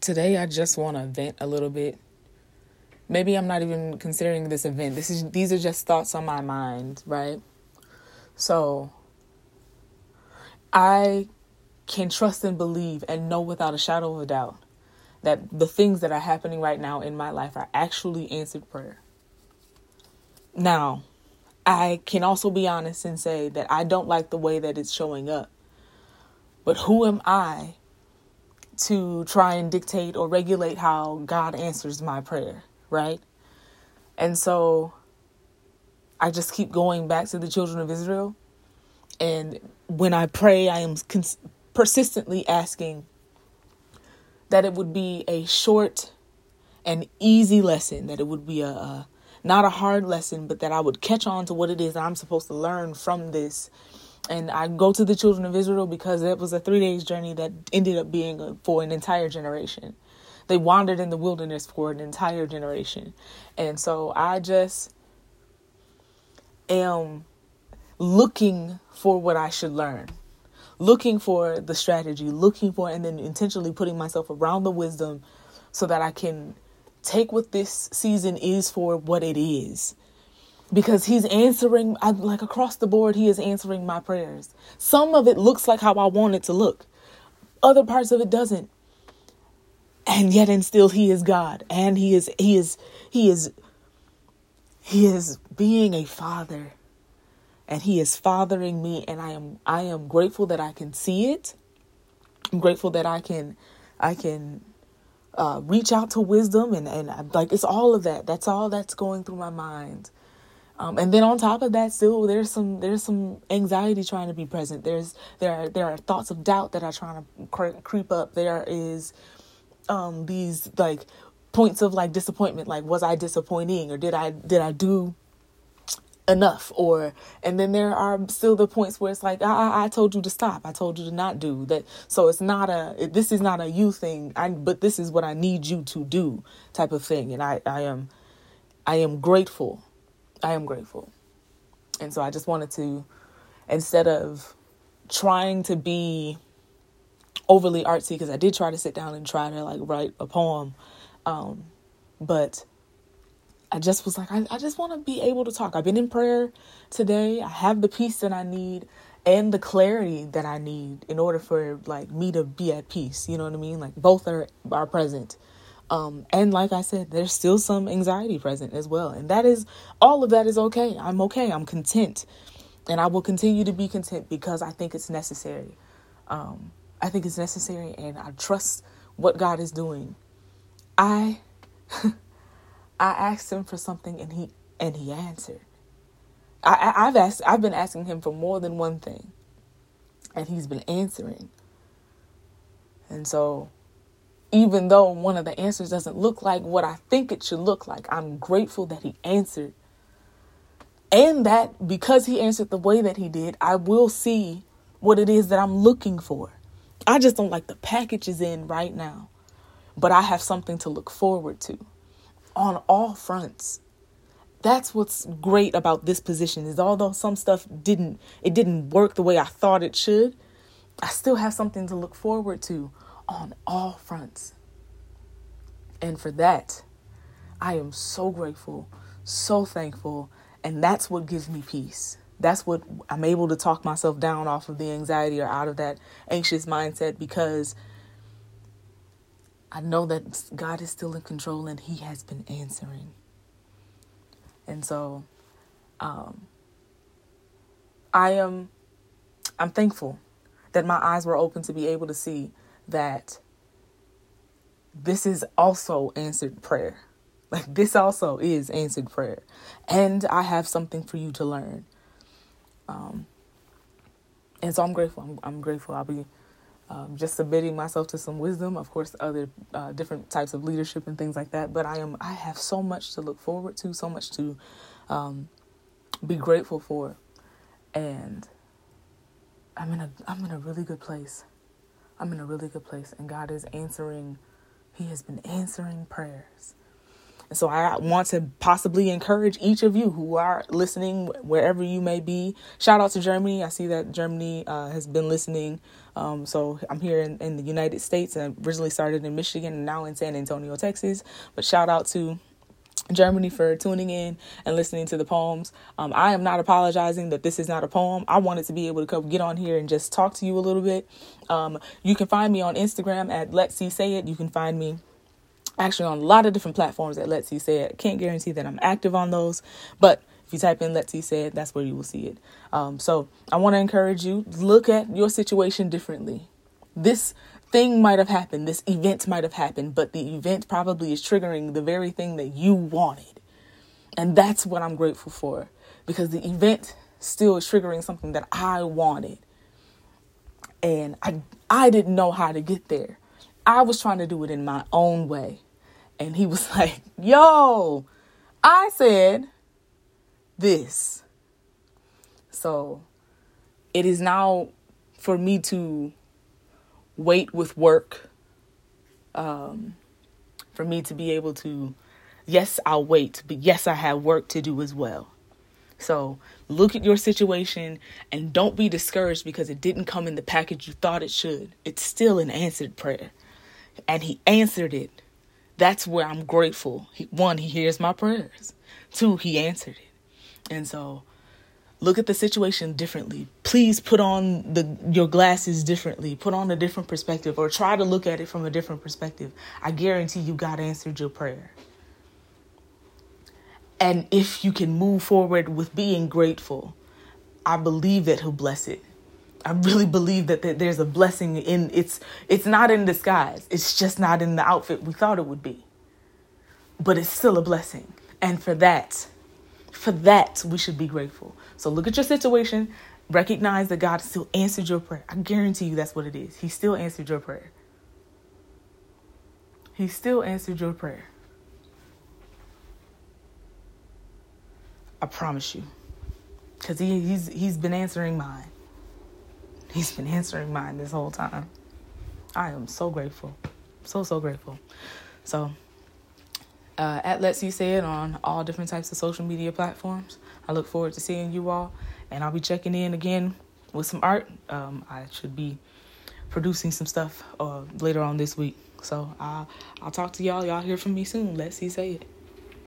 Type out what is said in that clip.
today I just want to vent a little bit. Maybe I'm not even considering this event. This is these are just thoughts on my mind, right? So I can trust and believe and know without a shadow of a doubt that the things that are happening right now in my life are actually answered prayer. Now, I can also be honest and say that I don't like the way that it's showing up. But who am I to try and dictate or regulate how God answers my prayer, right? And so I just keep going back to the children of Israel. And when I pray, I am cons- persistently asking that it would be a short and easy lesson, that it would be a, a not a hard lesson, but that I would catch on to what it is that I'm supposed to learn from this and I go to the children of Israel because it was a three days journey that ended up being for an entire generation. They wandered in the wilderness for an entire generation. And so I just am looking for what I should learn, looking for the strategy, looking for, and then intentionally putting myself around the wisdom so that I can take what this season is for what it is because he's answering I, like across the board he is answering my prayers. Some of it looks like how i want it to look. Other parts of it doesn't. And yet and still he is god. And he is he is he is he is being a father. And he is fathering me and i am i am grateful that i can see it. I'm grateful that i can i can uh, reach out to wisdom and and like it's all of that. That's all that's going through my mind um, and then on top of that, still there's some there's some anxiety trying to be present. There's there are there are thoughts of doubt that are trying to cre- creep up. There is um, these like points of like disappointment. Like was I disappointing or did I did I do enough or and then there are still the points where it's like I, I told you to stop i told you to not do that so it's not a this is not a you thing i but this is what i need you to do type of thing and i i am i am grateful I am grateful. And so I just wanted to, instead of trying to be overly artsy, because I did try to sit down and try to like write a poem, um, but I just was like, I, I just want to be able to talk. I've been in prayer today. I have the peace that I need and the clarity that I need in order for like me to be at peace. You know what I mean? Like both are are present. Um, and like I said, there's still some anxiety present as well. And that is all of that is okay. I'm okay. I'm content. And I will continue to be content because I think it's necessary. Um, I think it's necessary and I trust what God is doing. I I asked him for something and he and he answered. I, I, I've asked I've been asking him for more than one thing. And he's been answering. And so even though one of the answers doesn't look like what I think it should look like, I'm grateful that he answered. And that because he answered the way that he did, I will see what it is that I'm looking for. I just don't like the packages in right now, but I have something to look forward to on all fronts. That's what's great about this position is although some stuff didn't it didn't work the way I thought it should, I still have something to look forward to on all fronts. And for that, I am so grateful, so thankful, and that's what gives me peace. That's what I'm able to talk myself down off of the anxiety or out of that anxious mindset because I know that God is still in control and He has been answering. And so, um, I am, I'm thankful that my eyes were open to be able to see that this is also answered prayer. Like this also is answered prayer. And I have something for you to learn. Um, and so I'm grateful. I'm, I'm grateful. I'll be um, just submitting myself to some wisdom, of course, other uh, different types of leadership and things like that. But I am. I have so much to look forward to, so much to um, be grateful for, and I'm in a I'm in a really good place. I'm in a really good place, and God is answering. He has been answering prayers. And so I want to possibly encourage each of you who are listening, wherever you may be. Shout out to Germany. I see that Germany uh, has been listening Um, so I'm here in, in the United States and originally started in Michigan and now in San Antonio, Texas. But shout out to Germany for tuning in and listening to the poems. Um, I am not apologizing that this is not a poem. I wanted to be able to come get on here and just talk to you a little bit. Um, you can find me on Instagram at Let C Say It. You can find me actually on a lot of different platforms at Let C Say It. Can't guarantee that I'm active on those, but if you type in Let C Say It, that's where you will see it. Um, so I want to encourage you look at your situation differently. This thing might have happened, this event might have happened, but the event probably is triggering the very thing that you wanted. And that's what I'm grateful for because the event still is triggering something that I wanted. And I I didn't know how to get there. I was trying to do it in my own way. And he was like, "Yo, I said this." So, it is now for me to wait with work um, for me to be able to, yes, I'll wait, but yes, I have work to do as well. So look at your situation and don't be discouraged because it didn't come in the package you thought it should. It's still an answered prayer. And He answered it. That's where I'm grateful. He, one, He hears my prayers. Two, He answered it. And so look at the situation differently. Please put on the your glasses differently. Put on a different perspective or try to look at it from a different perspective. I guarantee you God answered your prayer. And if you can move forward with being grateful, I believe that he'll bless it. I really believe that, that there's a blessing in it's it's not in disguise. It's just not in the outfit we thought it would be. But it's still a blessing. And for that, for that we should be grateful. So look at your situation, recognize that God still answered your prayer. I guarantee you that's what it is. He still answered your prayer. He still answered your prayer. I promise you. Because he, he's, he's been answering mine. He's been answering mine this whole time. I am so grateful. So, so grateful. So, uh, at Let's You Say It on all different types of social media platforms. I look forward to seeing you all, and I'll be checking in again with some art. Um, I should be producing some stuff uh, later on this week. So I'll, I'll talk to y'all. Y'all hear from me soon. Let's see say it.